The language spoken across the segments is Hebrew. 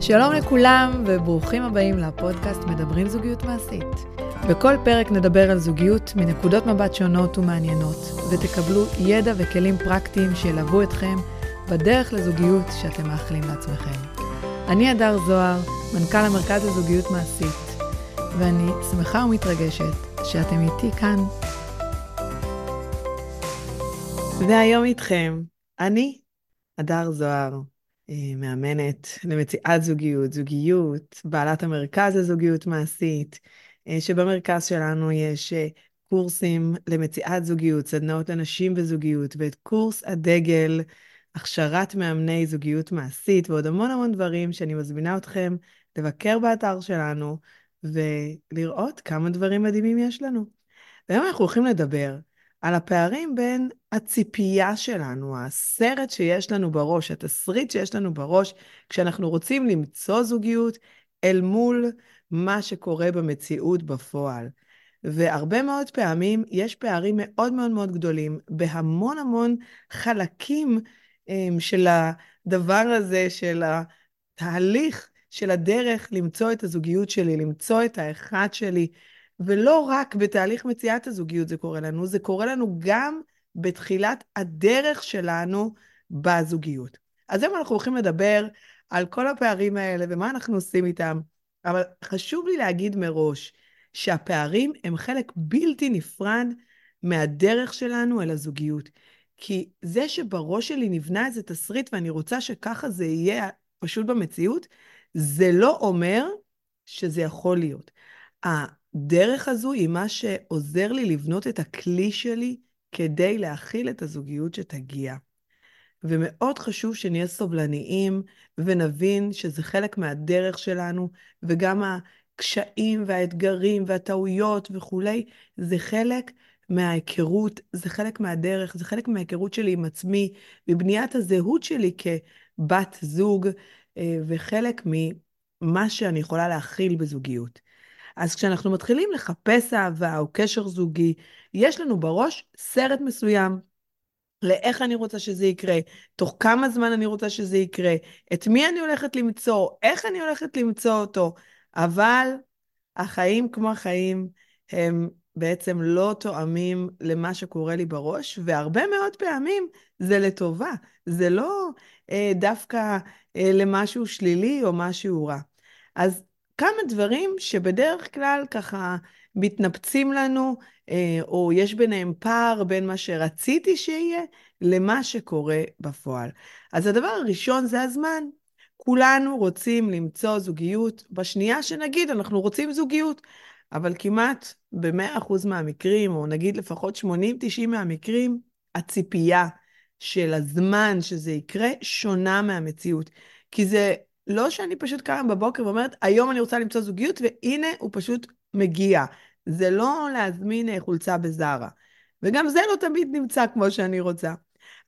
שלום לכולם וברוכים הבאים לפודקאסט מדברים זוגיות מעשית. בכל פרק נדבר על זוגיות מנקודות מבט שונות ומעניינות, ותקבלו ידע וכלים פרקטיים שילוו אתכם בדרך לזוגיות שאתם מאחלים לעצמכם. אני הדר זוהר, מנכ"ל המרכז לזוגיות מעשית, ואני שמחה ומתרגשת שאתם איתי כאן. והיום איתכם, אני, הדר זוהר. אה, מאמנת למציאת זוגיות, זוגיות, בעלת המרכז לזוגיות מעשית, אה, שבמרכז שלנו יש אה, קורסים למציאת זוגיות, סדנאות לנשים בזוגיות, ואת קורס הדגל, הכשרת מאמני זוגיות מעשית, ועוד המון המון דברים שאני מזמינה אתכם לבקר באתר שלנו ולראות כמה דברים מדהימים יש לנו. והיום אנחנו הולכים לדבר על הפערים בין הציפייה שלנו, הסרט שיש לנו בראש, התסריט שיש לנו בראש, כשאנחנו רוצים למצוא זוגיות, אל מול מה שקורה במציאות בפועל. והרבה מאוד פעמים יש פערים מאוד מאוד מאוד גדולים בהמון המון חלקים um, של הדבר הזה, של התהליך, של הדרך למצוא את הזוגיות שלי, למצוא את האחד שלי, ולא רק בתהליך מציאת הזוגיות זה קורה לנו, זה קורה לנו גם בתחילת הדרך שלנו בזוגיות. אז היום אנחנו הולכים לדבר על כל הפערים האלה ומה אנחנו עושים איתם, אבל חשוב לי להגיד מראש שהפערים הם חלק בלתי נפרד מהדרך שלנו אל הזוגיות. כי זה שבראש שלי נבנה איזה תסריט ואני רוצה שככה זה יהיה פשוט במציאות, זה לא אומר שזה יכול להיות. הדרך הזו היא מה שעוזר לי לבנות את הכלי שלי כדי להכיל את הזוגיות שתגיע. ומאוד חשוב שנהיה סובלניים ונבין שזה חלק מהדרך שלנו, וגם הקשיים והאתגרים והטעויות וכולי, זה חלק מההיכרות, זה חלק מהדרך, זה חלק מההיכרות שלי עם עצמי, מבניית הזהות שלי כבת זוג, אה, וחלק ממה שאני יכולה להכיל בזוגיות. אז כשאנחנו מתחילים לחפש אהבה או קשר זוגי, יש לנו בראש סרט מסוים. לאיך אני רוצה שזה יקרה, תוך כמה זמן אני רוצה שזה יקרה, את מי אני הולכת למצוא, איך אני הולכת למצוא אותו. אבל החיים כמו החיים, הם בעצם לא תואמים למה שקורה לי בראש, והרבה מאוד פעמים זה לטובה, זה לא אה, דווקא אה, למשהו שלילי או משהו רע. אז כמה דברים שבדרך כלל ככה מתנפצים לנו, אה, או יש ביניהם פער בין מה שרציתי שיהיה למה שקורה בפועל. אז הדבר הראשון זה הזמן. כולנו רוצים למצוא זוגיות. בשנייה שנגיד, אנחנו רוצים זוגיות, אבל כמעט ב-100% מהמקרים, או נגיד לפחות 80-90 מהמקרים, הציפייה של הזמן שזה יקרה שונה מהמציאות. כי זה לא שאני פשוט קמה בבוקר ואומרת, היום אני רוצה למצוא זוגיות, והנה הוא פשוט מגיע. זה לא להזמין אה, חולצה בזארה. וגם זה לא תמיד נמצא כמו שאני רוצה.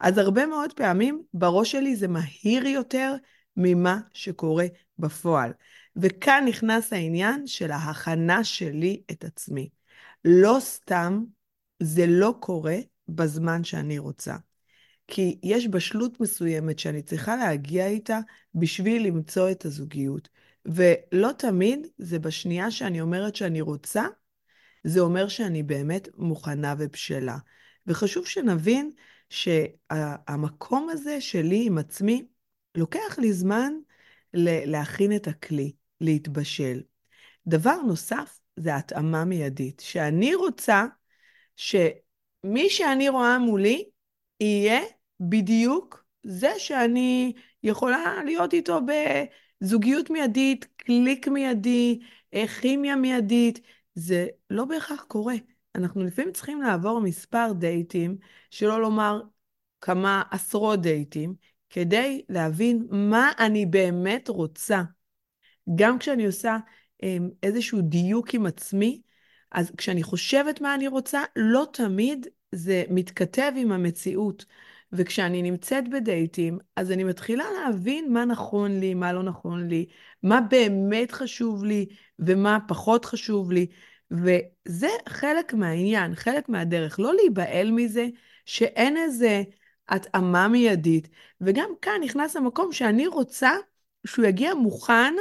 אז הרבה מאוד פעמים בראש שלי זה מהיר יותר ממה שקורה בפועל. וכאן נכנס העניין של ההכנה שלי את עצמי. לא סתם זה לא קורה בזמן שאני רוצה. כי יש בשלות מסוימת שאני צריכה להגיע איתה בשביל למצוא את הזוגיות. ולא תמיד זה בשנייה שאני אומרת שאני רוצה, זה אומר שאני באמת מוכנה ובשלה. וחשוב שנבין שהמקום הזה שלי עם עצמי, לוקח לי זמן להכין את הכלי, להתבשל. דבר נוסף זה התאמה מיידית, שאני רוצה שמי שאני רואה מולי יהיה בדיוק זה שאני יכולה להיות איתו בזוגיות מיידית, קליק מיידי, אה, כימיה מיידית. זה לא בהכרח קורה. אנחנו לפעמים צריכים לעבור מספר דייטים, שלא לומר כמה עשרות דייטים, כדי להבין מה אני באמת רוצה. גם כשאני עושה אמ, איזשהו דיוק עם עצמי, אז כשאני חושבת מה אני רוצה, לא תמיד זה מתכתב עם המציאות. וכשאני נמצאת בדייטים, אז אני מתחילה להבין מה נכון לי, מה לא נכון לי, מה באמת חשוב לי ומה פחות חשוב לי. וזה חלק מהעניין, חלק מהדרך. לא להיבהל מזה שאין איזה התאמה מיידית. וגם כאן נכנס המקום שאני רוצה שהוא יגיע מוכן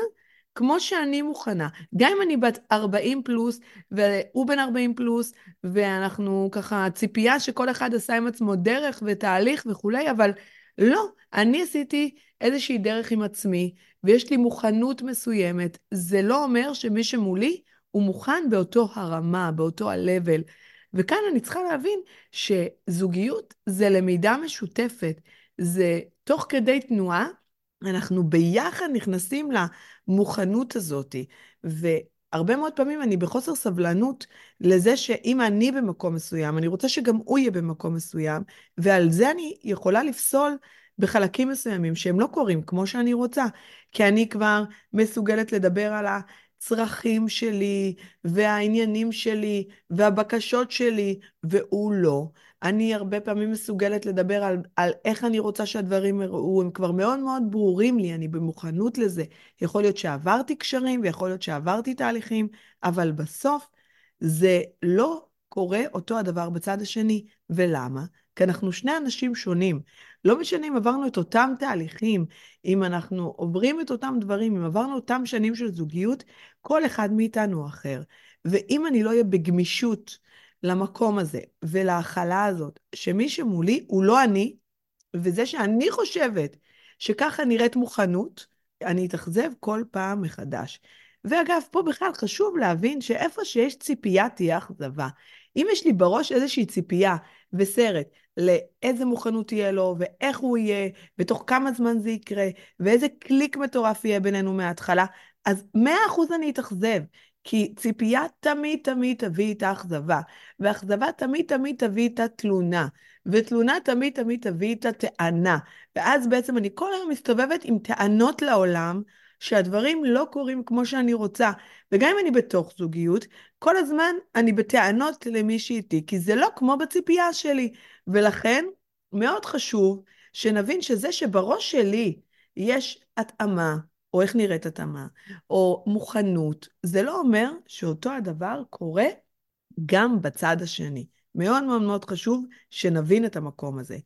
כמו שאני מוכנה. גם אם אני בת 40 פלוס, והוא בן 40 פלוס, ואנחנו ככה, ציפייה שכל אחד עשה עם עצמו דרך ותהליך וכולי, אבל לא, אני עשיתי איזושהי דרך עם עצמי, ויש לי מוכנות מסוימת. זה לא אומר שמי שמולי הוא מוכן באותו הרמה, באותו ה-level. וכאן אני צריכה להבין שזוגיות זה למידה משותפת. זה תוך כדי תנועה, אנחנו ביחד נכנסים למוכנות הזאת. והרבה מאוד פעמים אני בחוסר סבלנות לזה שאם אני במקום מסוים, אני רוצה שגם הוא יהיה במקום מסוים, ועל זה אני יכולה לפסול בחלקים מסוימים שהם לא קורים כמו שאני רוצה, כי אני כבר מסוגלת לדבר על הצרכים שלי, והעניינים שלי, והבקשות שלי, והוא לא. אני הרבה פעמים מסוגלת לדבר על, על איך אני רוצה שהדברים יראו, הם כבר מאוד מאוד ברורים לי, אני במוכנות לזה. יכול להיות שעברתי קשרים ויכול להיות שעברתי תהליכים, אבל בסוף זה לא קורה אותו הדבר בצד השני. ולמה? כי אנחנו שני אנשים שונים. לא משנה אם עברנו את אותם תהליכים, אם אנחנו עוברים את אותם דברים, אם עברנו אותם שנים של זוגיות, כל אחד מאיתנו אחר. ואם אני לא אהיה בגמישות למקום הזה ולהכלה הזאת, שמי שמולי הוא לא אני, וזה שאני חושבת שככה נראית מוכנות, אני אתאכזב כל פעם מחדש. ואגב, פה בכלל חשוב להבין שאיפה שיש ציפייה תהיה אכזבה. אם יש לי בראש איזושהי ציפייה וסרט לאיזה מוכנות תהיה לו, ואיך הוא יהיה, ותוך כמה זמן זה יקרה, ואיזה קליק מטורף יהיה בינינו מההתחלה, אז מאה אחוז אני אתאכזב. כי ציפייה תמיד תמיד תביא איתה אכזבה, ואכזבה תמיד תמיד תביא איתה תלונה, ותלונה תמיד תמיד תביא איתה טענה. ואז בעצם אני כל היום מסתובבת עם טענות לעולם, שהדברים לא קורים כמו שאני רוצה. וגם אם אני בתוך זוגיות, כל הזמן אני בטענות למי שאיתי, כי זה לא כמו בציפייה שלי. ולכן, מאוד חשוב שנבין שזה שבראש שלי יש התאמה, או איך נראית התאמה, או מוכנות, זה לא אומר שאותו הדבר קורה גם בצד השני. מאוד מאוד מאוד חשוב שנבין את המקום הזה.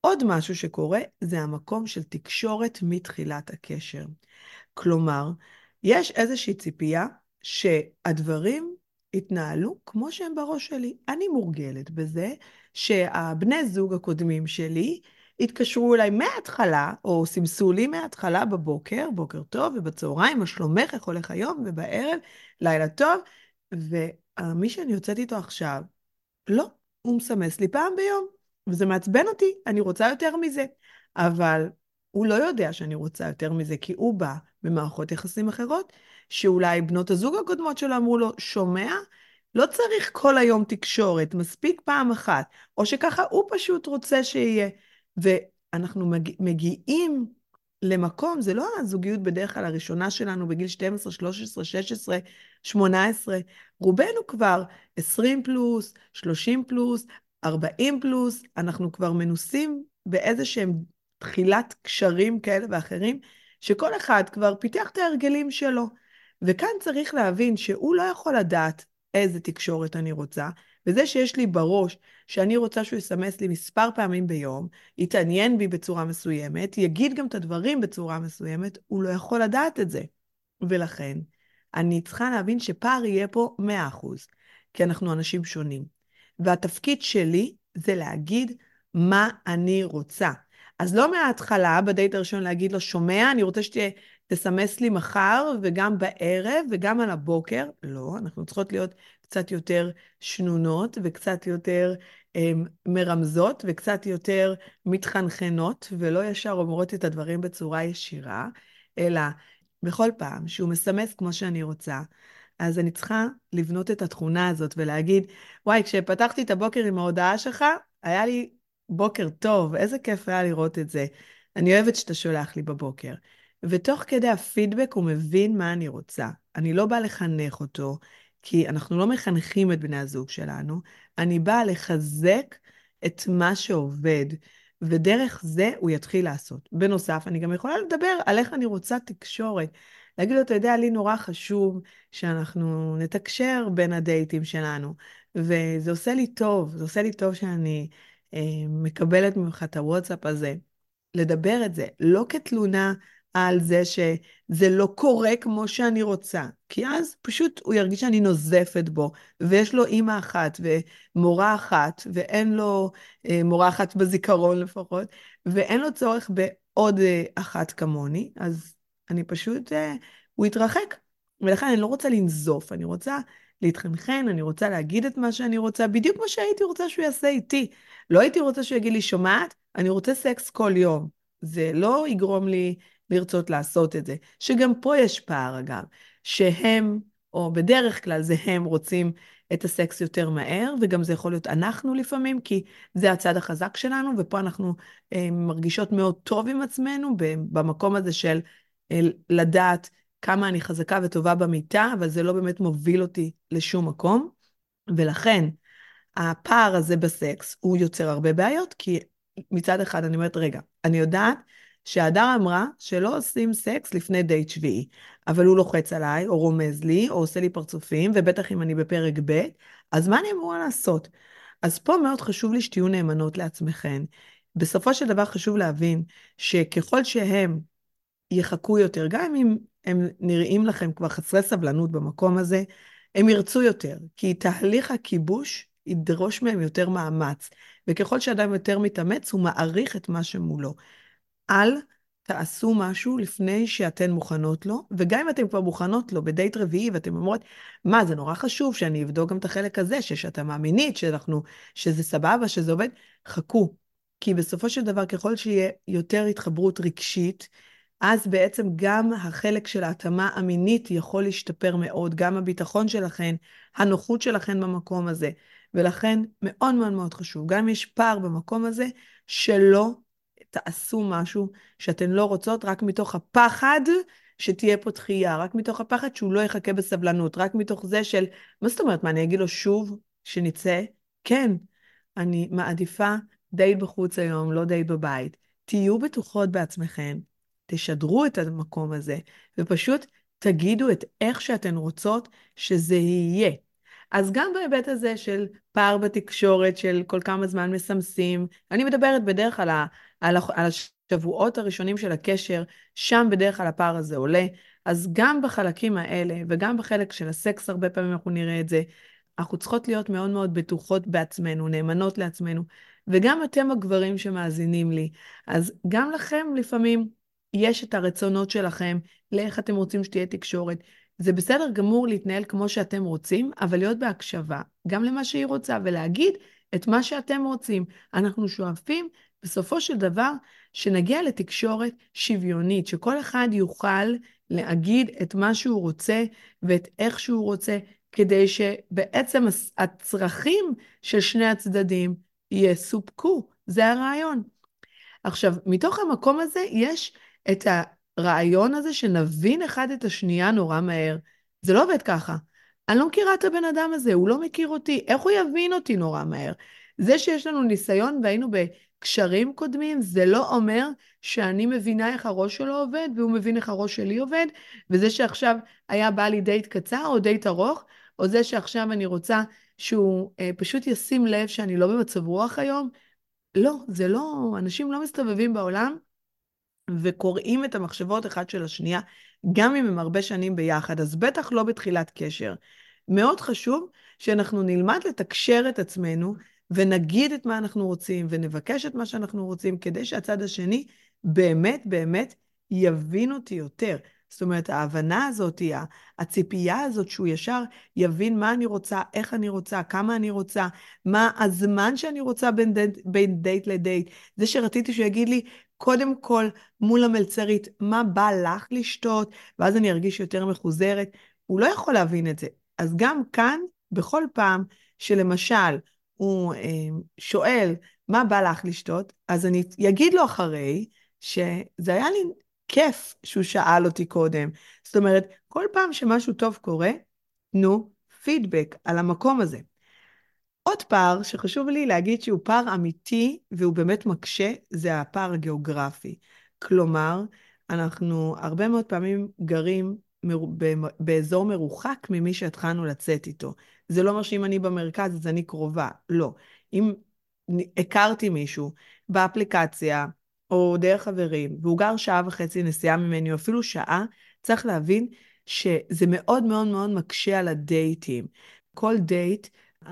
עוד משהו שקורה זה המקום של תקשורת מתחילת הקשר. כלומר, יש איזושהי ציפייה שהדברים יתנהלו כמו שהם בראש שלי. אני מורגלת בזה שהבני זוג הקודמים שלי התקשרו אליי מההתחלה, או סימסו לי מההתחלה בבוקר, בוקר טוב, ובצהריים, מה שלומך, איך הולך היום, ובערב, לילה טוב, ומי שאני יוצאת איתו עכשיו, לא, הוא מסמס לי פעם ביום, וזה מעצבן אותי, אני רוצה יותר מזה. אבל הוא לא יודע שאני רוצה יותר מזה, כי הוא בא במערכות יחסים אחרות, שאולי בנות הזוג הקודמות שלו אמרו לו, שומע? לא צריך כל היום תקשורת, מספיק פעם אחת. או שככה הוא פשוט רוצה שיהיה. ואנחנו מגיע, מגיעים למקום, זה לא הזוגיות בדרך כלל הראשונה שלנו בגיל 12, 13, 16, 18, רובנו כבר 20 פלוס, 30 פלוס, 40 פלוס, אנחנו כבר מנוסים באיזה שהם תחילת קשרים כאלה ואחרים, שכל אחד כבר פיתח את ההרגלים שלו. וכאן צריך להבין שהוא לא יכול לדעת איזה תקשורת אני רוצה, וזה שיש לי בראש שאני רוצה שהוא יסמס לי מספר פעמים ביום, יתעניין בי בצורה מסוימת, יגיד גם את הדברים בצורה מסוימת, הוא לא יכול לדעת את זה. ולכן, אני צריכה להבין שפער יהיה פה 100%, כי אנחנו אנשים שונים. והתפקיד שלי זה להגיד מה אני רוצה. אז לא מההתחלה, בדייט הראשון, להגיד לו, שומע, אני רוצה שתסמס לי מחר, וגם בערב, וגם על הבוקר. לא, אנחנו צריכות להיות קצת יותר שנונות, וקצת יותר אה, מרמזות, וקצת יותר מתחנחנות, ולא ישר אומרות את הדברים בצורה ישירה, אלא בכל פעם שהוא מסמס כמו שאני רוצה, אז אני צריכה לבנות את התכונה הזאת ולהגיד, וואי, כשפתחתי את הבוקר עם ההודעה שלך, היה לי בוקר טוב, איזה כיף היה לראות את זה. אני אוהבת שאתה שולח לי בבוקר. ותוך כדי הפידבק הוא מבין מה אני רוצה. אני לא באה לחנך אותו, כי אנחנו לא מחנכים את בני הזוג שלנו, אני באה לחזק את מה שעובד, ודרך זה הוא יתחיל לעשות. בנוסף, אני גם יכולה לדבר על איך אני רוצה תקשורת. להגיד לו, אתה יודע, לי נורא חשוב שאנחנו נתקשר בין הדייטים שלנו, וזה עושה לי טוב, זה עושה לי טוב שאני אה, מקבלת ממך את הוואטסאפ הזה. לדבר את זה, לא כתלונה על זה שזה לא קורה כמו שאני רוצה, כי אז פשוט הוא ירגיש שאני נוזפת בו, ויש לו אימא אחת ומורה אחת, ואין לו, אה, מורה אחת בזיכרון לפחות, ואין לו צורך בעוד אה, אחת כמוני, אז אני פשוט, אה, הוא יתרחק. ולכן אני לא רוצה לנזוף, אני רוצה להתחנחן, אני רוצה להגיד את מה שאני רוצה, בדיוק כמו שהייתי רוצה שהוא יעשה איתי. לא הייתי רוצה שהוא יגיד לי, שומעת? אני רוצה סקס כל יום. זה לא יגרום לי לרצות לעשות את זה. שגם פה יש פער, אגב, שהם, או בדרך כלל זה הם רוצים את הסקס יותר מהר, וגם זה יכול להיות אנחנו לפעמים, כי זה הצד החזק שלנו, ופה אנחנו אה, מרגישות מאוד טוב עם עצמנו, במקום הזה של אה, לדעת כמה אני חזקה וטובה במיטה, אבל זה לא באמת מוביל אותי לשום מקום. ולכן, הפער הזה בסקס, הוא יוצר הרבה בעיות, כי מצד אחד אני אומרת, רגע, אני יודעת שהדר אמרה שלא עושים סקס לפני דייט שביעי, אבל הוא לוחץ עליי, או רומז לי, או עושה לי פרצופים, ובטח אם אני בפרק ב', אז מה אני אמורה לעשות? אז פה מאוד חשוב לי שתהיו נאמנות לעצמכם. בסופו של דבר חשוב להבין שככל שהם יחכו יותר, גם אם הם נראים לכם כבר חסרי סבלנות במקום הזה, הם ירצו יותר, כי תהליך הכיבוש ידרוש מהם יותר מאמץ, וככל שאדם יותר מתאמץ, הוא מעריך את מה שמולו. אל תעשו משהו לפני שאתן מוכנות לו, וגם אם אתן כבר מוכנות לו בדייט רביעי ואתן אומרות, מה, זה נורא חשוב שאני אבדוק גם את החלק הזה, שאתה מאמינית, שאנחנו, שזה סבבה, שזה עובד, חכו. כי בסופו של דבר, ככל שיהיה יותר התחברות רגשית, אז בעצם גם החלק של ההתאמה המינית יכול להשתפר מאוד, גם הביטחון שלכן, הנוחות שלכן במקום הזה. ולכן מאוד מאוד מאוד חשוב, גם אם יש פער במקום הזה, שלא תעשו משהו שאתן לא רוצות רק מתוך הפחד שתהיה פה דחייה, רק מתוך הפחד שהוא לא יחכה בסבלנות, רק מתוך זה של, מה זאת אומרת, מה, אני אגיד לו שוב שנצא? כן, אני מעדיפה דייט בחוץ היום, לא דייט בבית. תהיו בטוחות בעצמכן, תשדרו את המקום הזה, ופשוט תגידו את איך שאתן רוצות שזה יהיה. אז גם בהיבט הזה של פער בתקשורת, של כל כמה זמן מסמסים, אני מדברת בדרך כלל על, השבועות הראשונים של הקשר, שם בדרך כלל הפער הזה עולה. אז גם בחלקים האלה, וגם בחלק של הסקס, הרבה פעמים אנחנו נראה את זה, אנחנו צריכות להיות מאוד מאוד בטוחות בעצמנו, נאמנות לעצמנו, וגם אתם הגברים שמאזינים לי. אז גם לכם לפעמים יש את הרצונות שלכם, לאיך אתם רוצים שתהיה תקשורת. זה בסדר גמור להתנהל כמו שאתם רוצים, אבל להיות בהקשבה, גם למה שהיא רוצה, ולהגיד את מה שאתם רוצים. אנחנו שואפים, בסופו של דבר, שנגיע לתקשורת שוויונית, שכל אחד יוכל להגיד את מה שהוא רוצה ואת איך שהוא רוצה, כדי שבעצם הצרכים של שני הצדדים יסופקו. זה הרעיון. עכשיו, מתוך המקום הזה יש את הרעיון הזה שנבין אחד את השנייה נורא מהר. זה לא עובד ככה. אני לא מכירה את הבן אדם הזה, הוא לא מכיר אותי, איך הוא יבין אותי נורא מהר? זה שיש לנו ניסיון והיינו בקשרים קודמים, זה לא אומר שאני מבינה איך הראש שלו עובד, והוא מבין איך הראש שלי עובד, וזה שעכשיו היה בא לי דייט קצר או דייט ארוך, או זה שעכשיו אני רוצה שהוא אה, פשוט ישים לב שאני לא במצב רוח היום, לא, זה לא, אנשים לא מסתובבים בעולם וקוראים את המחשבות אחד של השנייה, גם אם הם הרבה שנים ביחד, אז בטח לא בתחילת קשר. מאוד חשוב שאנחנו נלמד לתקשר את עצמנו ונגיד את מה אנחנו רוצים ונבקש את מה שאנחנו רוצים, כדי שהצד השני באמת באמת יבין אותי יותר. זאת אומרת, ההבנה הזאת, הציפייה הזאת שהוא ישר יבין מה אני רוצה, איך אני רוצה, כמה אני רוצה, מה הזמן שאני רוצה בין דייט, בין דייט לדייט. זה שרציתי שהוא יגיד לי, קודם כל מול המלצרית, מה בא לך לשתות, ואז אני ארגיש יותר מחוזרת. הוא לא יכול להבין את זה. אז גם כאן, בכל פעם שלמשל הוא אה, שואל, מה בא לך לשתות, אז אני אגיד לו אחרי, שזה היה לי כיף שהוא שאל אותי קודם. זאת אומרת, כל פעם שמשהו טוב קורה, תנו פידבק על המקום הזה. עוד פער שחשוב לי להגיד שהוא פער אמיתי והוא באמת מקשה, זה הפער הגיאוגרפי. כלומר, אנחנו הרבה מאוד פעמים גרים באזור מרוחק ממי שהתחלנו לצאת איתו. זה לא אומר שאם אני במרכז אז אני קרובה, לא. אם הכרתי מישהו באפליקציה, או דרך חברים, והוא גר שעה וחצי נסיעה ממני, או אפילו שעה, צריך להבין שזה מאוד מאוד מאוד מקשה על הדייטים. כל דייט,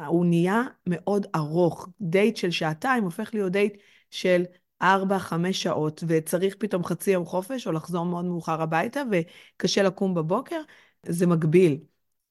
הוא נהיה מאוד ארוך. דייט של שעתיים הופך להיות דייט של ארבע, חמש שעות, וצריך פתאום חצי יום חופש, או לחזור מאוד מאוחר הביתה, וקשה לקום בבוקר, זה מגביל.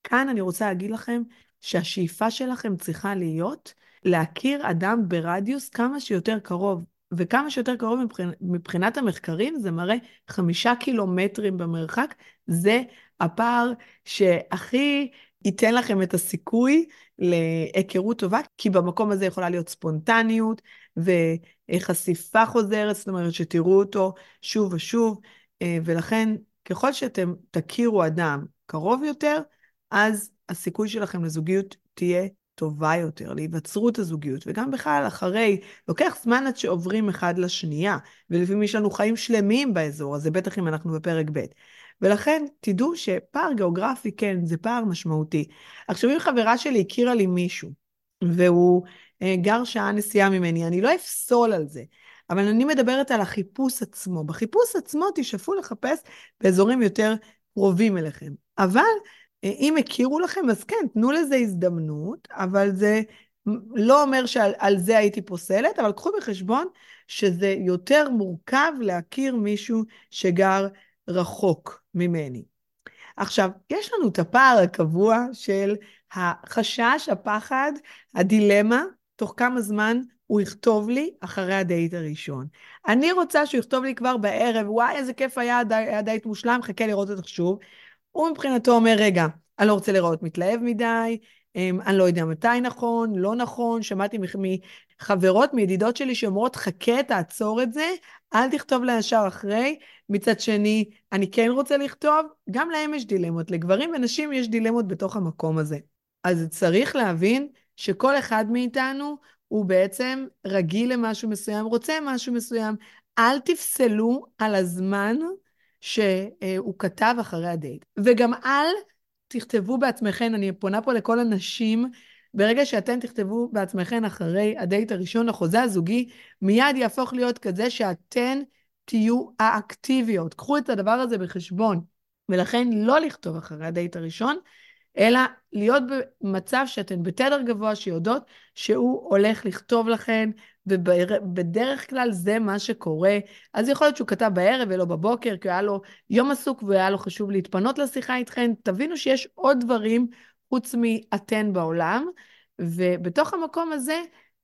כאן אני רוצה להגיד לכם שהשאיפה שלכם צריכה להיות להכיר אדם ברדיוס כמה שיותר קרוב. וכמה שיותר קרוב מבחינת, מבחינת המחקרים, זה מראה חמישה קילומטרים במרחק, זה הפער שהכי ייתן לכם את הסיכוי להיכרות טובה, כי במקום הזה יכולה להיות ספונטניות וחשיפה חוזרת, זאת אומרת שתראו אותו שוב ושוב, אה, ולכן ככל שאתם תכירו אדם קרוב יותר, אז הסיכוי שלכם לזוגיות תהיה טובה יותר, להיווצרות הזוגיות, וגם בכלל אחרי, לוקח זמן עד שעוברים אחד לשנייה, ולפעמים יש לנו חיים שלמים באזור הזה, בטח אם אנחנו בפרק ב'. ולכן תדעו שפער גיאוגרפי, כן, זה פער משמעותי. עכשיו, אם חברה שלי הכירה לי מישהו, והוא אה, גר שעה נסיעה ממני, אני לא אפסול על זה. אבל אני מדברת על החיפוש עצמו. בחיפוש עצמו תשאפו לחפש באזורים יותר קרובים אליכם. אבל אם הכירו לכם, אז כן, תנו לזה הזדמנות, אבל זה לא אומר שעל זה הייתי פוסלת, אבל קחו בחשבון שזה יותר מורכב להכיר מישהו שגר רחוק ממני. עכשיו, יש לנו את הפער הקבוע של החשש, הפחד, הדילמה, תוך כמה זמן הוא יכתוב לי אחרי הדייט הראשון. אני רוצה שהוא יכתוב לי כבר בערב, וואי, איזה כיף היה, היה דייט מושלם, חכה לראות אותך שוב. הוא מבחינתו אומר, רגע, אני לא רוצה לראות מתלהב מדי, אמ, אני לא יודע מתי נכון, לא נכון, שמעתי מחברות, מידידות שלי שאומרות, חכה, תעצור את זה, אל תכתוב לה ישר אחרי. מצד שני, אני כן רוצה לכתוב, גם להם יש דילמות. לגברים ונשים יש דילמות בתוך המקום הזה. אז צריך להבין שכל אחד מאיתנו הוא בעצם רגיל למשהו מסוים, רוצה משהו מסוים. אל תפסלו על הזמן שהוא כתב אחרי הדייט. וגם אל תכתבו בעצמכם, אני פונה פה לכל הנשים, ברגע שאתן תכתבו בעצמכם אחרי הדייט הראשון, החוזה הזוגי, מיד יהפוך להיות כזה שאתן תהיו האקטיביות. קחו את הדבר הזה בחשבון. ולכן לא לכתוב אחרי הדייט הראשון, אלא להיות במצב שאתן בתדר גבוה, שיודעות שהוא הולך לכתוב לכן, ובדרך כלל זה מה שקורה. אז יכול להיות שהוא כתב בערב ולא בבוקר, כי היה לו יום עסוק והיה לו חשוב להתפנות לשיחה איתכן. תבינו שיש עוד דברים חוץ מאתן בעולם, ובתוך המקום הזה,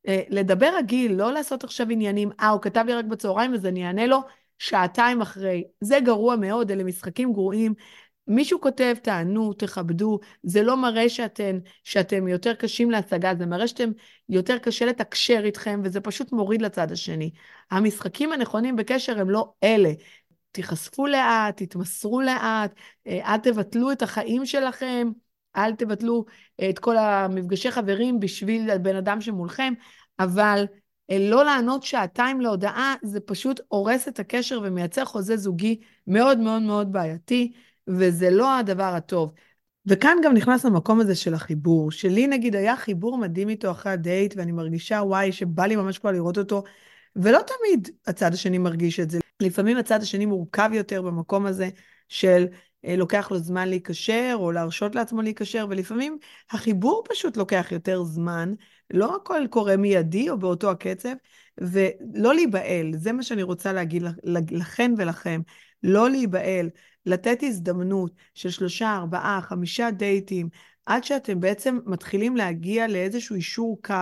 אה, לדבר רגיל, לא לעשות עכשיו עניינים, אה, הוא כתב לי רק בצהריים אז אני אענה לו שעתיים אחרי. זה גרוע מאוד, אלה משחקים גרועים. מישהו כותב, תענו, תכבדו, זה לא מראה שאתן, שאתם יותר קשים להשגה, זה מראה שאתם יותר קשה לתקשר איתכם, וזה פשוט מוריד לצד השני. המשחקים הנכונים בקשר הם לא אלה. תיחשפו לאט, תתמסרו לאט, אה, אל תבטלו את החיים שלכם, אל תבטלו את כל המפגשי חברים בשביל הבן אדם שמולכם, אבל אה, לא לענות שעתיים להודעה, זה פשוט הורס את הקשר ומייצר חוזה זוגי מאוד מאוד מאוד בעייתי. וזה לא הדבר הטוב. וכאן גם נכנס למקום הזה של החיבור. שלי נגיד היה חיבור מדהים איתו אחרי הדייט, ואני מרגישה וואי, שבא לי ממש כבר לראות אותו, ולא תמיד הצד השני מרגיש את זה. לפעמים הצד השני מורכב יותר במקום הזה של אה, לוקח לו זמן להיקשר, או להרשות לעצמו להיקשר, ולפעמים החיבור פשוט לוקח יותר זמן, לא הכל קורה מיידי או באותו הקצב, ולא להיבהל, זה מה שאני רוצה להגיד לכן ולכם, לא להיבהל. לתת הזדמנות של שלושה, ארבעה, חמישה דייטים, עד שאתם בעצם מתחילים להגיע לאיזשהו אישור קו,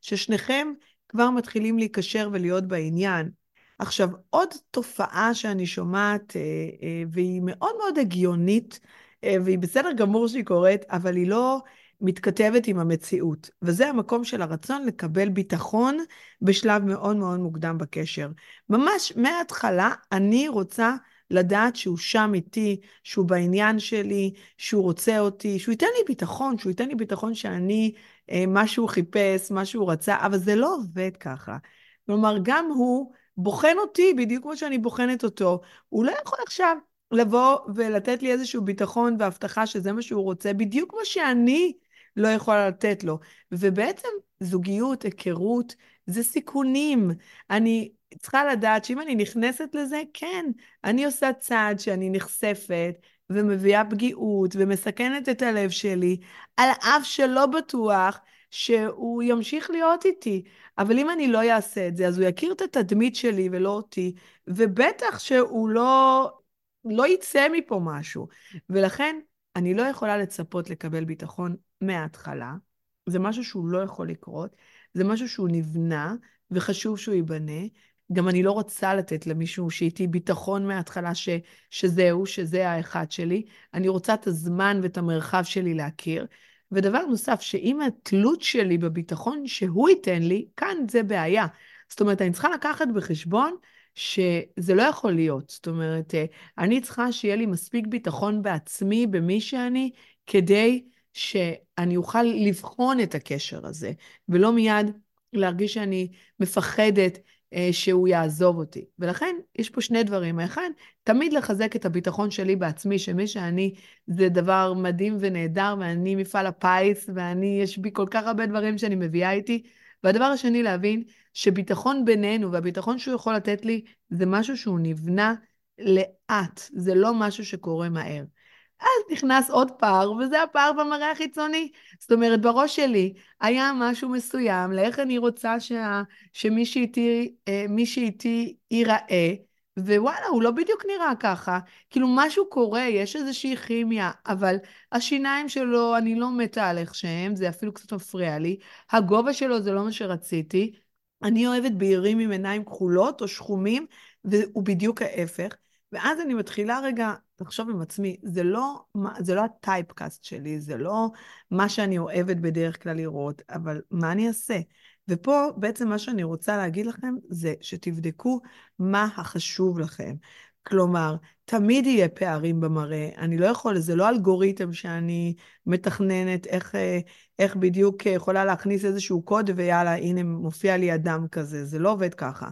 ששניכם כבר מתחילים להיקשר ולהיות בעניין. עכשיו, עוד תופעה שאני שומעת, אה, אה, והיא מאוד מאוד הגיונית, אה, והיא בסדר גמור שהיא קורית, אבל היא לא מתכתבת עם המציאות. וזה המקום של הרצון לקבל ביטחון בשלב מאוד מאוד מוקדם בקשר. ממש מההתחלה אני רוצה לדעת שהוא שם איתי, שהוא בעניין שלי, שהוא רוצה אותי, שהוא ייתן לי ביטחון, שהוא ייתן לי ביטחון שאני, אה, מה שהוא חיפש, מה שהוא רצה, אבל זה לא עובד ככה. כלומר, גם הוא בוחן אותי בדיוק כמו שאני בוחנת אותו. הוא לא יכול עכשיו לבוא ולתת לי איזשהו ביטחון והבטחה שזה מה שהוא רוצה, בדיוק כמו שאני לא יכולה לתת לו. ובעצם זוגיות, היכרות, זה סיכונים. אני צריכה לדעת שאם אני נכנסת לזה, כן, אני עושה צעד שאני נחשפת ומביאה פגיעות ומסכנת את הלב שלי, על אף שלא בטוח שהוא ימשיך להיות איתי. אבל אם אני לא אעשה את זה, אז הוא יכיר את התדמית שלי ולא אותי, ובטח שהוא לא, לא יצא מפה משהו. ולכן, אני לא יכולה לצפות לקבל ביטחון מההתחלה. זה משהו שהוא לא יכול לקרות, זה משהו שהוא נבנה, וחשוב שהוא ייבנה. גם אני לא רוצה לתת למישהו שאיתי ביטחון מההתחלה ש, שזהו, שזה האחד שלי. אני רוצה את הזמן ואת המרחב שלי להכיר. ודבר נוסף, שאם התלות שלי בביטחון שהוא ייתן לי, כאן זה בעיה. זאת אומרת, אני צריכה לקחת בחשבון שזה לא יכול להיות. זאת אומרת, אה, אני צריכה שיהיה לי מספיק ביטחון בעצמי, במי שאני, כדי שאני אוכל לבחון את הקשר הזה, ולא מיד להרגיש שאני מפחדת שהוא יעזוב אותי. ולכן יש פה שני דברים. האחד, תמיד לחזק את הביטחון שלי בעצמי, שמי שאני זה דבר מדהים ונהדר, ואני מפעל הפיס, ואני, יש בי כל כך הרבה דברים שאני מביאה איתי. והדבר השני, להבין שביטחון בינינו והביטחון שהוא יכול לתת לי, זה משהו שהוא נבנה לאט, זה לא משהו שקורה מהר. אז נכנס עוד פער, וזה הפער במראה החיצוני. זאת אומרת, בראש שלי היה משהו מסוים לאיך אני רוצה שה, שמי שאיתי, אה, שאיתי ייראה, ווואלה, הוא לא בדיוק נראה ככה. כאילו, משהו קורה, יש איזושהי כימיה, אבל השיניים שלו, אני לא מתה על איך שהם, זה אפילו קצת מפריע לי. הגובה שלו זה לא מה שרציתי. אני אוהבת בהירים עם עיניים כחולות או שחומים, והוא בדיוק ההפך. ואז אני מתחילה רגע לחשוב עם עצמי, זה לא, זה לא הטייפקאסט שלי, זה לא מה שאני אוהבת בדרך כלל לראות, אבל מה אני אעשה? ופה בעצם מה שאני רוצה להגיד לכם זה שתבדקו מה החשוב לכם. כלומר, תמיד יהיה פערים במראה. אני לא יכול, זה לא אלגוריתם שאני מתכננת איך, איך בדיוק יכולה להכניס איזשהו קוד ויאללה, הנה מופיע לי אדם כזה. זה לא עובד ככה.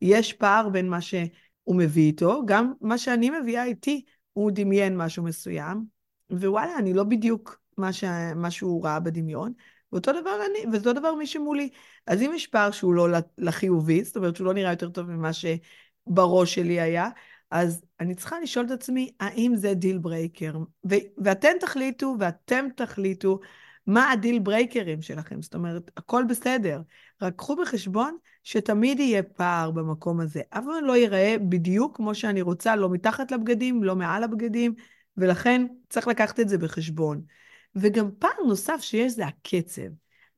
יש פער בין מה שהוא מביא איתו, גם מה שאני מביאה איתי, הוא דמיין משהו מסוים, ווואלה, אני לא בדיוק מה, ש... מה שהוא ראה בדמיון, ואותו דבר אני, ואותו דבר מי שמולי. אז אם יש פער שהוא לא לחיובי, זאת אומרת שהוא לא נראה יותר טוב ממה שבראש שלי היה, אז אני צריכה לשאול את עצמי, האם זה deal breaker? ו- ואתם תחליטו, ואתם תחליטו, מה הדיל ברייקרים שלכם. זאת אומרת, הכל בסדר. רק קחו בחשבון שתמיד יהיה פער במקום הזה. אף פעם לא ייראה בדיוק כמו שאני רוצה, לא מתחת לבגדים, לא מעל הבגדים, ולכן צריך לקחת את זה בחשבון. וגם פער נוסף שיש זה הקצב.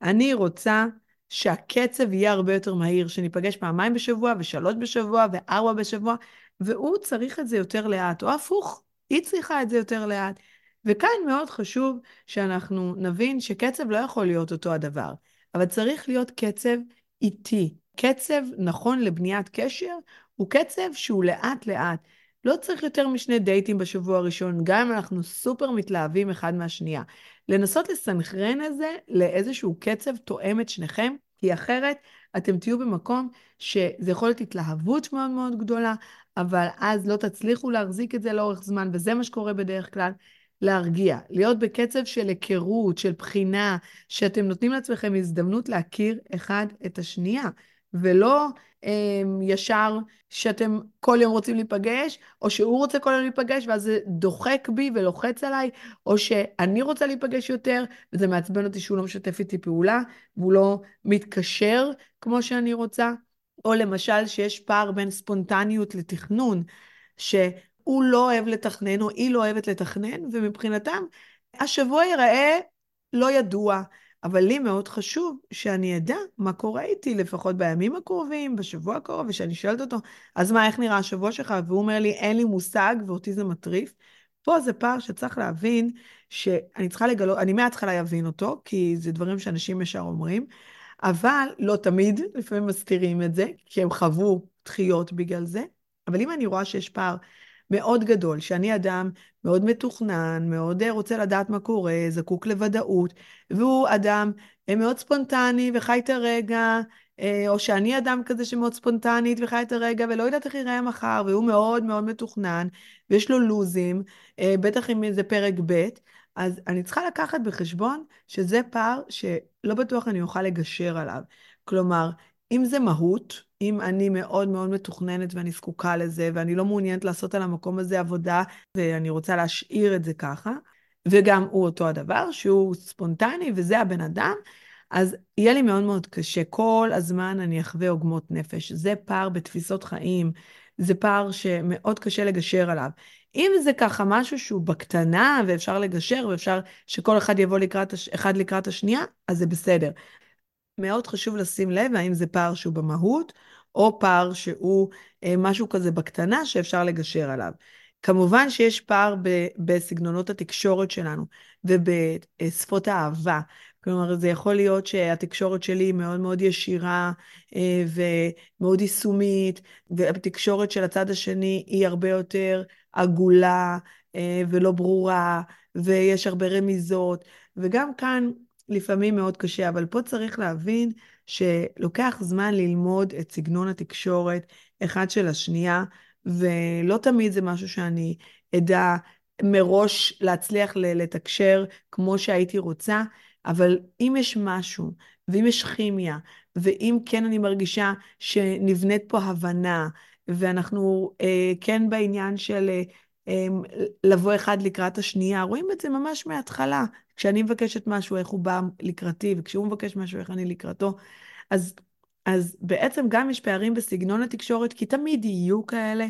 אני רוצה שהקצב יהיה הרבה יותר מהיר, שניפגש פעמיים בשבוע, ושלוש בשבוע, וארבע בשבוע, והוא צריך את זה יותר לאט, או הפוך, היא צריכה את זה יותר לאט. וכאן מאוד חשוב שאנחנו נבין שקצב לא יכול להיות אותו הדבר, אבל צריך להיות קצב איטי. קצב נכון לבניית קשר הוא קצב שהוא לאט-לאט. לא צריך יותר משני דייטים בשבוע הראשון, גם אם אנחנו סופר מתלהבים אחד מהשנייה. לנסות לסנכרן את זה לאיזשהו קצב תואם את שניכם, כי אחרת אתם תהיו במקום שזה יכול להיות התלהבות מאוד מאוד גדולה, אבל אז לא תצליחו להחזיק את זה לאורך זמן, וזה מה שקורה בדרך כלל. להרגיע, להיות בקצב של היכרות, של בחינה, שאתם נותנים לעצמכם הזדמנות להכיר אחד את השנייה, ולא אה, ישר שאתם כל יום רוצים להיפגש, או שהוא רוצה כל יום להיפגש ואז זה דוחק בי ולוחץ עליי, או שאני רוצה להיפגש יותר, וזה מעצבן אותי שהוא לא משתף איתי פעולה, והוא לא מתקשר כמו שאני רוצה, או למשל שיש פער בין ספונטניות לתכנון, ש... הוא לא אוהב לתכנן, או היא לא אוהבת לתכנן, ומבחינתם השבוע ייראה לא ידוע. אבל לי מאוד חשוב שאני אדע מה קורה איתי, לפחות בימים הקרובים, בשבוע הקרוב, ושאני שואלת אותו, אז מה, איך נראה השבוע שלך? והוא אומר לי, אין לי מושג, ואותי זה מטריף. פה זה פער שצריך להבין, שאני צריכה לגלות, אני מההתחלה אבין אותו, כי זה דברים שאנשים ישר אומרים, אבל לא תמיד, לפעמים מסתירים את זה, כי הם חוו דחיות בגלל זה. אבל אם אני רואה שיש פער מאוד גדול, שאני אדם מאוד מתוכנן, מאוד אה, רוצה לדעת מה קורה, זקוק לוודאות, והוא אדם אה, מאוד ספונטני וחי את הרגע, אה, או שאני אדם כזה שמאוד ספונטנית וחי את הרגע ולא יודעת איך ייראה מחר, והוא מאוד מאוד מתוכנן, ויש לו לוזים, בטח אם זה פרק ב', אז אני צריכה לקחת בחשבון שזה פער שלא בטוח אני אוכל לגשר עליו. כלומר, אם זה מהות, אם אני מאוד מאוד מתוכננת ואני זקוקה לזה, ואני לא מעוניינת לעשות על המקום הזה עבודה, ואני רוצה להשאיר את זה ככה, וגם הוא אותו הדבר, שהוא ספונטני וזה הבן אדם, אז יהיה לי מאוד מאוד קשה. כל הזמן אני אחווה עוגמות נפש. זה פער בתפיסות חיים, זה פער שמאוד קשה לגשר עליו. אם זה ככה משהו שהוא בקטנה ואפשר לגשר ואפשר שכל אחד יבוא לקראת, אחד לקראת השנייה, אז זה בסדר. מאוד חשוב לשים לב האם זה פער שהוא במהות, או פער שהוא אה, משהו כזה בקטנה שאפשר לגשר עליו. כמובן שיש פער ב, בסגנונות התקשורת שלנו ובשפות האהבה. כלומר, זה יכול להיות שהתקשורת שלי היא מאוד מאוד ישירה אה, ומאוד יישומית, והתקשורת של הצד השני היא הרבה יותר עגולה אה, ולא ברורה, ויש הרבה רמיזות, וגם כאן לפעמים מאוד קשה, אבל פה צריך להבין שלוקח זמן ללמוד את סגנון התקשורת אחד של השנייה, ולא תמיד זה משהו שאני אדע מראש להצליח לתקשר כמו שהייתי רוצה, אבל אם יש משהו, ואם יש כימיה, ואם כן אני מרגישה שנבנית פה הבנה, ואנחנו אה, כן בעניין של אה, אה, לבוא אחד לקראת השנייה, רואים את זה ממש מההתחלה. כשאני מבקשת משהו, איך הוא בא לקראתי, וכשהוא מבקש משהו, איך אני לקראתו. אז, אז בעצם גם יש פערים בסגנון התקשורת, כי תמיד יהיו כאלה,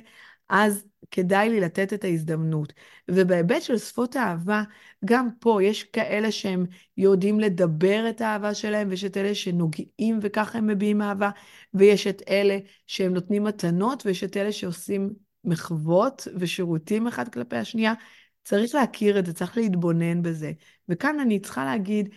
אז כדאי לי לתת את ההזדמנות. ובהיבט של שפות אהבה, גם פה יש כאלה שהם יודעים לדבר את האהבה שלהם, ויש את אלה שנוגעים וככה הם מביעים אהבה, ויש את אלה שהם נותנים מתנות, ויש את אלה שעושים מחוות ושירותים אחד כלפי השנייה. צריך להכיר את זה, צריך להתבונן בזה. וכאן אני צריכה להגיד,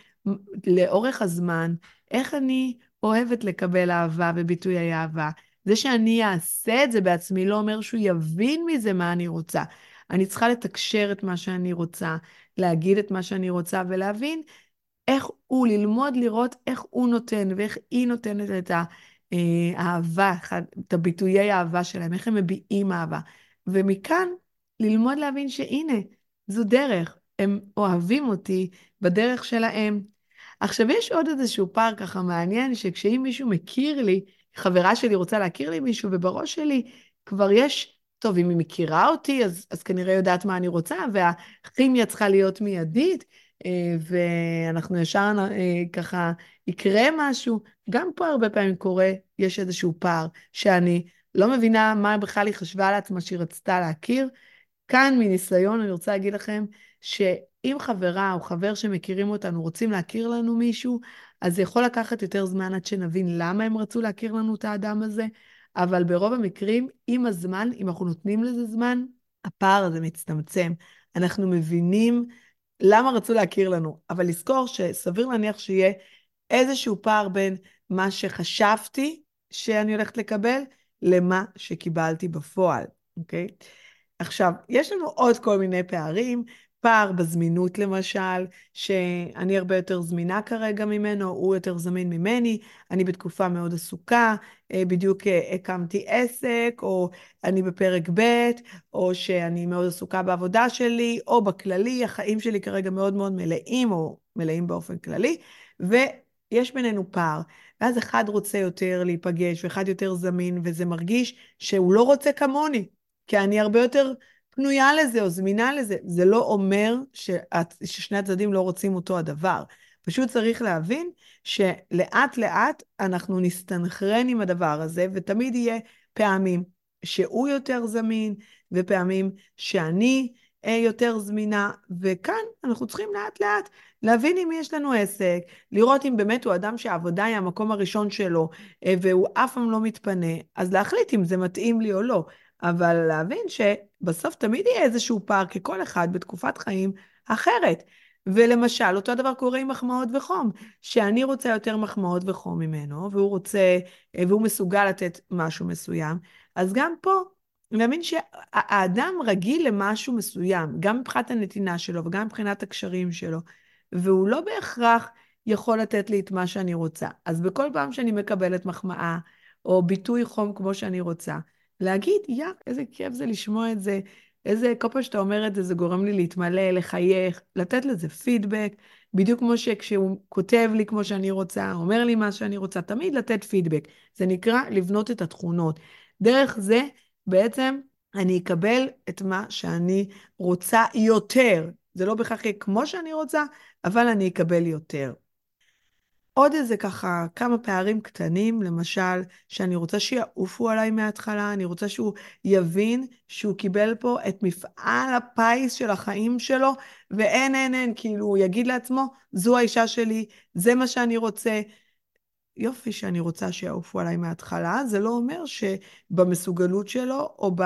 לאורך הזמן, איך אני אוהבת לקבל אהבה וביטויי אהבה. זה שאני אעשה את זה בעצמי לא אומר שהוא יבין מזה מה אני רוצה. אני צריכה לתקשר את מה שאני רוצה, להגיד את מה שאני רוצה ולהבין איך הוא, ללמוד לראות איך הוא נותן ואיך היא נותנת את האהבה, את הביטויי האהבה שלהם, איך הם מביעים אהבה. ומכאן ללמוד להבין שהנה, זו דרך, הם אוהבים אותי בדרך שלהם. עכשיו, יש עוד איזשהו פער ככה מעניין, שכשאם מישהו מכיר לי, חברה שלי רוצה להכיר לי מישהו, ובראש שלי כבר יש, טוב, אם היא מכירה אותי, אז, אז כנראה יודעת מה אני רוצה, והכימיה צריכה להיות מיידית, אה, ואנחנו ישר אה, ככה, יקרה משהו. גם פה הרבה פעמים קורה, יש איזשהו פער, שאני לא מבינה מה בכלל היא חשבה לעצמה שהיא רצתה להכיר. כאן מניסיון אני רוצה להגיד לכם, שאם חברה או חבר שמכירים אותנו רוצים להכיר לנו מישהו, אז זה יכול לקחת יותר זמן עד שנבין למה הם רצו להכיר לנו את האדם הזה, אבל ברוב המקרים, עם הזמן, אם אנחנו נותנים לזה זמן, הפער הזה מצטמצם. אנחנו מבינים למה רצו להכיר לנו, אבל לזכור שסביר להניח שיהיה איזשהו פער בין מה שחשבתי שאני הולכת לקבל, למה שקיבלתי בפועל, אוקיי? עכשיו, יש לנו עוד כל מיני פערים, פער בזמינות למשל, שאני הרבה יותר זמינה כרגע ממנו, הוא יותר זמין ממני, אני בתקופה מאוד עסוקה, אה, בדיוק אה, הקמתי עסק, או אני בפרק ב', או שאני מאוד עסוקה בעבודה שלי, או בכללי, החיים שלי כרגע מאוד מאוד מלאים, או מלאים באופן כללי, ויש בינינו פער. ואז אחד רוצה יותר להיפגש, ואחד יותר זמין, וזה מרגיש שהוא לא רוצה כמוני, כי אני הרבה יותר פנויה לזה או זמינה לזה. זה לא אומר שאת, ששני הצדדים לא רוצים אותו הדבר. פשוט צריך להבין שלאט לאט אנחנו נסתנכרן עם הדבר הזה, ותמיד יהיה פעמים שהוא יותר זמין, ופעמים שאני אה, יותר זמינה, וכאן אנחנו צריכים לאט לאט להבין אם יש לנו עסק, לראות אם באמת הוא אדם שהעבודה היא המקום הראשון שלו, אה, והוא אף פעם לא מתפנה, אז להחליט אם זה מתאים לי או לא. אבל להבין שבסוף תמיד יהיה איזשהו פער, ככל אחד בתקופת חיים אחרת. ולמשל, אותו הדבר קורה עם מחמאות וחום, שאני רוצה יותר מחמאות וחום ממנו, והוא רוצה, והוא מסוגל לתת משהו מסוים, אז גם פה, להבין שהאדם רגיל למשהו מסוים, גם מבחינת הנתינה שלו וגם מבחינת הקשרים שלו, והוא לא בהכרח יכול לתת לי את מה שאני רוצה. אז בכל פעם שאני מקבלת מחמאה, או ביטוי חום כמו שאני רוצה, להגיד, יא, איזה כיף זה לשמוע את זה איזה, כל פעם שאתה אומר את זה, זה גורם לי להתמלא, לחייך, לתת לזה פידבק, בדיוק כמו שכשהוא כותב לי כמו שאני רוצה, אומר לי מה שאני רוצה, תמיד לתת פידבק. זה נקרא לבנות את התכונות. דרך זה, בעצם, אני אקבל את מה שאני רוצה יותר. זה לא בהכרח יהיה כמו שאני רוצה, אבל אני אקבל יותר. עוד איזה ככה כמה פערים קטנים, למשל, שאני רוצה שיעופו עליי מההתחלה, אני רוצה שהוא יבין שהוא קיבל פה את מפעל הפיס של החיים שלו, ואין, אין, אין, כאילו, הוא יגיד לעצמו, זו האישה שלי, זה מה שאני רוצה. יופי שאני רוצה שיעופו עליי מההתחלה, זה לא אומר שבמסוגלות שלו, או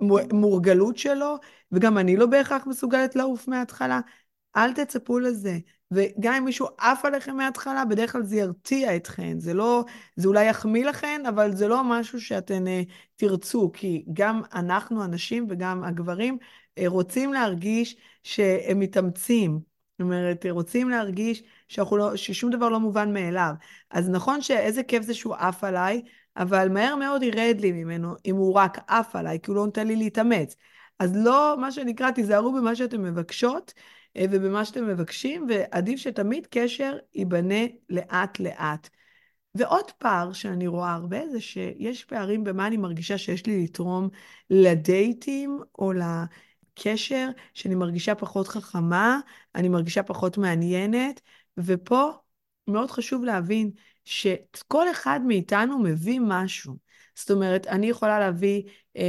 במורגלות שלו, וגם אני לא בהכרח מסוגלת לעוף מההתחלה. אל תצפו לזה. וגם אם מישהו עף עליכם מההתחלה, בדרך כלל זה ירתיע אתכן. זה לא, זה אולי יחמיא לכן, אבל זה לא משהו שאתן uh, תרצו, כי גם אנחנו, הנשים וגם הגברים, uh, רוצים להרגיש שהם מתאמצים. זאת אומרת, רוצים להרגיש לא, ששום דבר לא מובן מאליו. אז נכון שאיזה כיף זה שהוא עף עליי, אבל מהר מאוד ירד לי ממנו אם הוא רק עף עליי, כי הוא לא נותן לי להתאמץ. אז לא, מה שנקרא, תיזהרו במה שאתן מבקשות, אה, ובמה שאתם מבקשים, ועדיף שתמיד קשר ייבנה לאט-לאט. ועוד פער שאני רואה הרבה זה שיש פערים במה אני מרגישה שיש לי לתרום לדייטים או לקשר, שאני מרגישה פחות חכמה, אני מרגישה פחות מעניינת, ופה מאוד חשוב להבין שכל אחד מאיתנו מביא משהו. זאת אומרת, אני יכולה להביא um,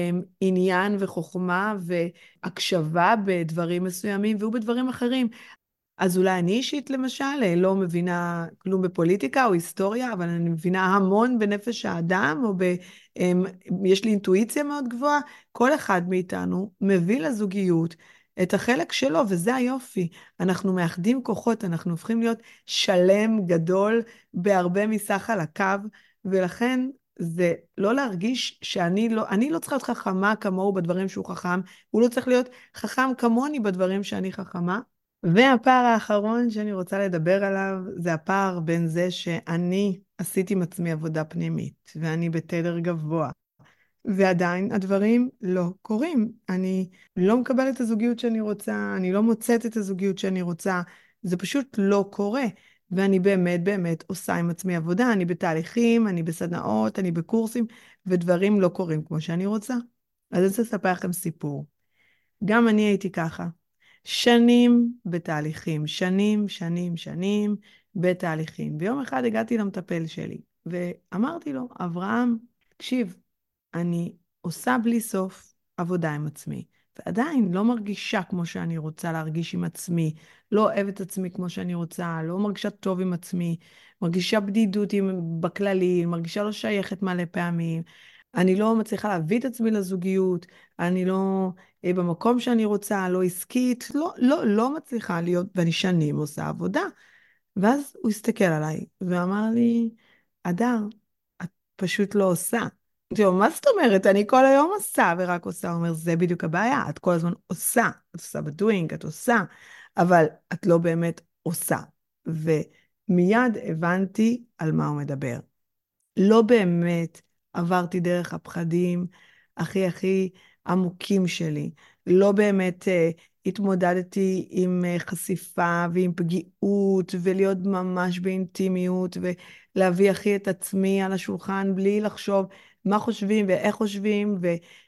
עניין וחוכמה והקשבה בדברים מסוימים, והוא בדברים אחרים. אז אולי אני אישית, למשל, אה, לא מבינה כלום בפוליטיקה או היסטוריה, אבל אני מבינה המון בנפש האדם, או ב... Um, יש לי אינטואיציה מאוד גבוהה. כל אחד מאיתנו מביא לזוגיות את החלק שלו, וזה היופי. אנחנו מאחדים כוחות, אנחנו הופכים להיות שלם גדול בהרבה מסך על הקו, ולכן זה לא להרגיש שאני לא, אני לא צריכה להיות חכמה כמוהו בדברים שהוא חכם, הוא לא צריך להיות חכם כמוני בדברים שאני חכמה. והפער האחרון שאני רוצה לדבר עליו, זה הפער בין זה שאני עשיתי עם עצמי עבודה פנימית, ואני בתדר גבוה, ועדיין הדברים לא קורים. אני לא מקבלת את הזוגיות שאני רוצה, אני לא מוצאת את הזוגיות שאני רוצה, זה פשוט לא קורה. ואני באמת באמת עושה עם עצמי עבודה, אני בתהליכים, אני בסדנאות, אני בקורסים, ודברים לא קורים כמו שאני רוצה. אז אני רוצה לספר לכם סיפור. גם אני הייתי ככה. שנים בתהליכים, שנים, שנים, שנים בתהליכים. ויום אחד הגעתי למטפל שלי, ואמרתי לו, אברהם, תקשיב, אני עושה בלי סוף עבודה עם עצמי. ועדיין לא מרגישה כמו שאני רוצה להרגיש עם עצמי, לא אוהבת את עצמי כמו שאני רוצה, לא מרגישה טוב עם עצמי, מרגישה בדידות עם, בכללי, מרגישה לא שייכת מלא פעמים. אני לא מצליחה להביא את עצמי לזוגיות, אני לא אה, במקום שאני רוצה, לא עסקית, לא, לא, לא מצליחה להיות, ואני שנים עושה עבודה. ואז הוא הסתכל עליי ואמר לי, אדר, את פשוט לא עושה. אמרתי לו, מה זאת אומרת? אני כל היום עושה ורק עושה. הוא אומר, זה בדיוק הבעיה, את כל הזמן עושה. את עושה בדואינג, את עושה, אבל את לא באמת עושה. ומיד הבנתי על מה הוא מדבר. לא באמת עברתי דרך הפחדים הכי הכי עמוקים שלי. לא באמת uh, התמודדתי עם uh, חשיפה ועם פגיעות, ולהיות ממש באינטימיות, ולהביא הכי את עצמי על השולחן בלי לחשוב מה חושבים ואיך חושבים,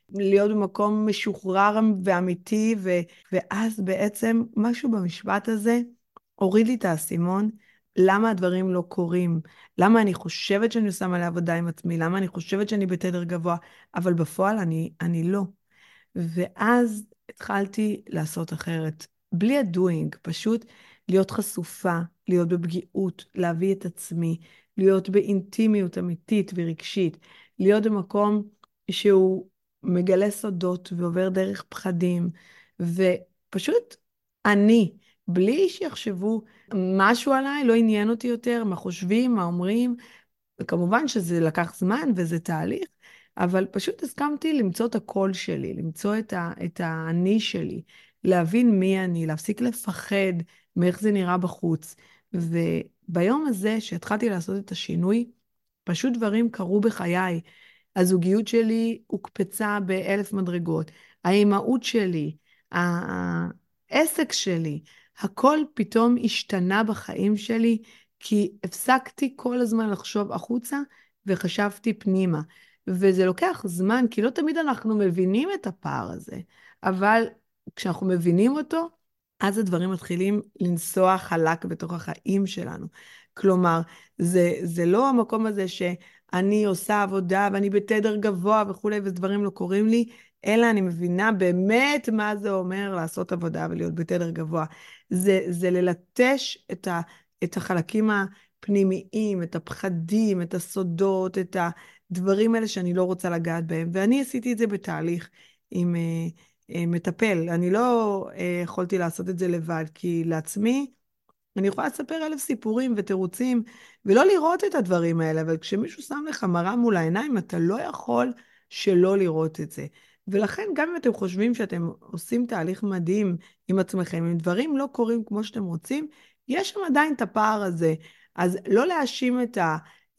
ולהיות במקום משוחרר ואמיתי, ו... ואז בעצם משהו במשפט הזה הוריד לי את האסימון. למה הדברים לא קורים, למה אני חושבת שאני עושה מלא עבודה עם עצמי, למה אני חושבת שאני בתדר גבוה, אבל בפועל אני, אני לא. ואז התחלתי לעשות אחרת, בלי הדוינג, פשוט להיות חשופה, להיות בפגיעות, להביא את עצמי, להיות באינטימיות אמיתית ורגשית, להיות במקום שהוא מגלה סודות ועובר דרך פחדים, ופשוט אני, בלי שיחשבו משהו עליי, לא עניין אותי יותר מה חושבים, מה אומרים, וכמובן שזה לקח זמן וזה תהליך, אבל פשוט הסכמתי למצוא את הקול שלי, למצוא את, ה, את האני שלי, להבין מי אני, להפסיק לפחד מאיך זה נראה בחוץ. וביום הזה שהתחלתי לעשות את השינוי, פשוט דברים קרו בחיי. הזוגיות שלי הוקפצה באלף מדרגות. האימהות שלי, העסק שלי, הכל פתאום השתנה בחיים שלי, כי הפסקתי כל הזמן לחשוב החוצה וחשבתי פנימה. וזה לוקח זמן, כי לא תמיד אנחנו מבינים את הפער הזה, אבל כשאנחנו מבינים אותו, אז הדברים מתחילים לנסוע חלק בתוך החיים שלנו. כלומר, זה, זה לא המקום הזה שאני עושה עבודה ואני בתדר גבוה וכולי, ודברים לא קורים לי, אלא אני מבינה באמת מה זה אומר לעשות עבודה ולהיות בתדר גבוה. זה, זה ללטש את, ה, את החלקים הפנימיים, את הפחדים, את הסודות, את הדברים האלה שאני לא רוצה לגעת בהם. ואני עשיתי את זה בתהליך עם uh, uh, מטפל. אני לא uh, יכולתי לעשות את זה לבד, כי לעצמי, אני יכולה לספר אלף סיפורים ותירוצים, ולא לראות את הדברים האלה, אבל כשמישהו שם לך מראה מול העיניים, אתה לא יכול שלא לראות את זה. ולכן, גם אם אתם חושבים שאתם עושים תהליך מדהים עם עצמכם, אם דברים לא קורים כמו שאתם רוצים, יש שם עדיין את הפער הזה. אז לא להאשים את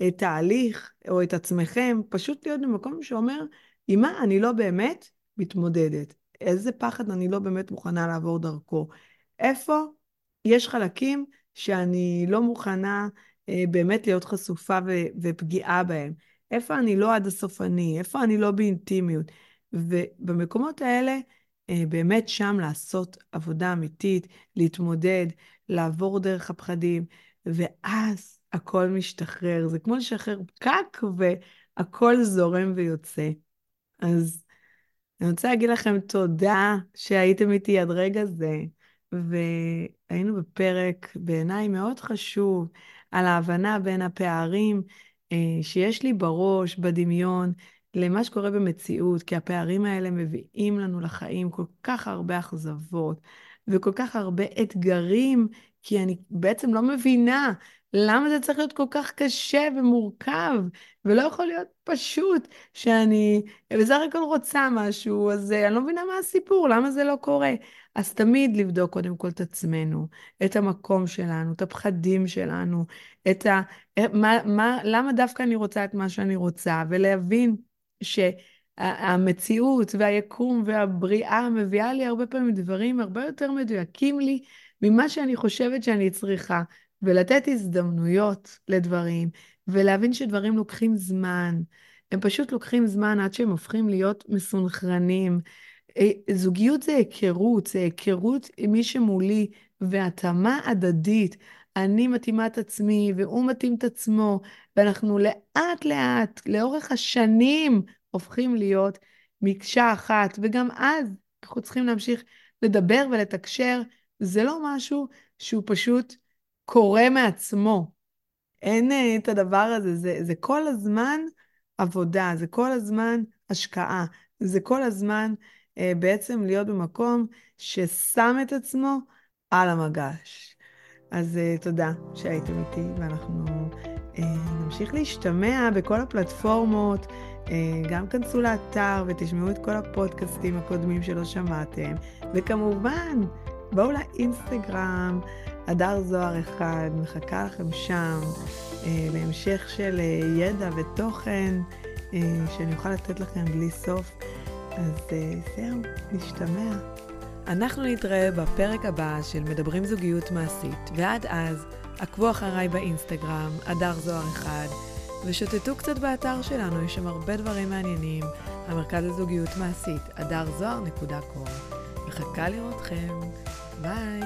התהליך או את עצמכם, פשוט להיות במקום שאומר, עם מה אני לא באמת מתמודדת? איזה פחד אני לא באמת מוכנה לעבור דרכו? איפה יש חלקים שאני לא מוכנה אה, באמת להיות חשופה ו- ופגיעה בהם? איפה אני לא עד הסוף אני? איפה אני לא באינטימיות? ובמקומות האלה, אה, באמת שם לעשות עבודה אמיתית, להתמודד, לעבור דרך הפחדים, ואז הכל משתחרר. זה כמו לשחרר פקק והכל זורם ויוצא. אז אני רוצה להגיד לכם תודה שהייתם איתי עד רגע זה, והיינו בפרק בעיניי מאוד חשוב על ההבנה בין הפערים אה, שיש לי בראש, בדמיון, למה שקורה במציאות, כי הפערים האלה מביאים לנו לחיים כל כך הרבה אכזבות וכל כך הרבה אתגרים, כי אני בעצם לא מבינה למה זה צריך להיות כל כך קשה ומורכב, ולא יכול להיות פשוט שאני בסך הכל רוצה משהו, אז אה, אני לא מבינה מה הסיפור, למה זה לא קורה. אז תמיד לבדוק קודם כל את עצמנו, את המקום שלנו, את הפחדים שלנו, את ה... אה, מה, מה, למה דווקא אני רוצה את מה שאני רוצה, ולהבין שהמציאות והיקום והבריאה מביאה לי הרבה פעמים דברים הרבה יותר מדויקים לי ממה שאני חושבת שאני צריכה, ולתת הזדמנויות לדברים, ולהבין שדברים לוקחים זמן. הם פשוט לוקחים זמן עד שהם הופכים להיות מסונכרנים. אה, זוגיות זה היכרות, זה היכרות עם מי שמולי, והתאמה הדדית. אני מתאימה את עצמי והוא מתאים את עצמו, ואנחנו לאט לאט, לאורך השנים, הופכים להיות מקשה אחת, וגם אז אנחנו צריכים להמשיך לדבר ולתקשר. זה לא משהו שהוא פשוט קורה מעצמו. אין אה, את הדבר הזה, זה, זה כל הזמן עבודה, זה כל הזמן השקעה, זה כל הזמן בעצם להיות במקום ששם את עצמו על המגש. אז uh, תודה שהייתם איתי, ואנחנו uh, נמשיך להשתמע בכל הפלטפורמות. גם כנסו לאתר ותשמעו את כל הפודקאסטים הקודמים שלא שמעתם. וכמובן, בואו לאינסטגרם, הדר זוהר אחד, מחכה לכם שם להמשך של ידע ותוכן שאני אוכל לתת לכם בלי סוף. אז uh, זהו, נשתמע. אנחנו נתראה בפרק הבא של מדברים זוגיות מעשית, ועד אז, עקבו אחריי באינסטגרם, הדר זוהר אחד, ושוטטו קצת באתר שלנו, יש שם הרבה דברים מעניינים, המרכז לזוגיות מעשית, הדר זוהר.com. מחכה לראותכם, ביי.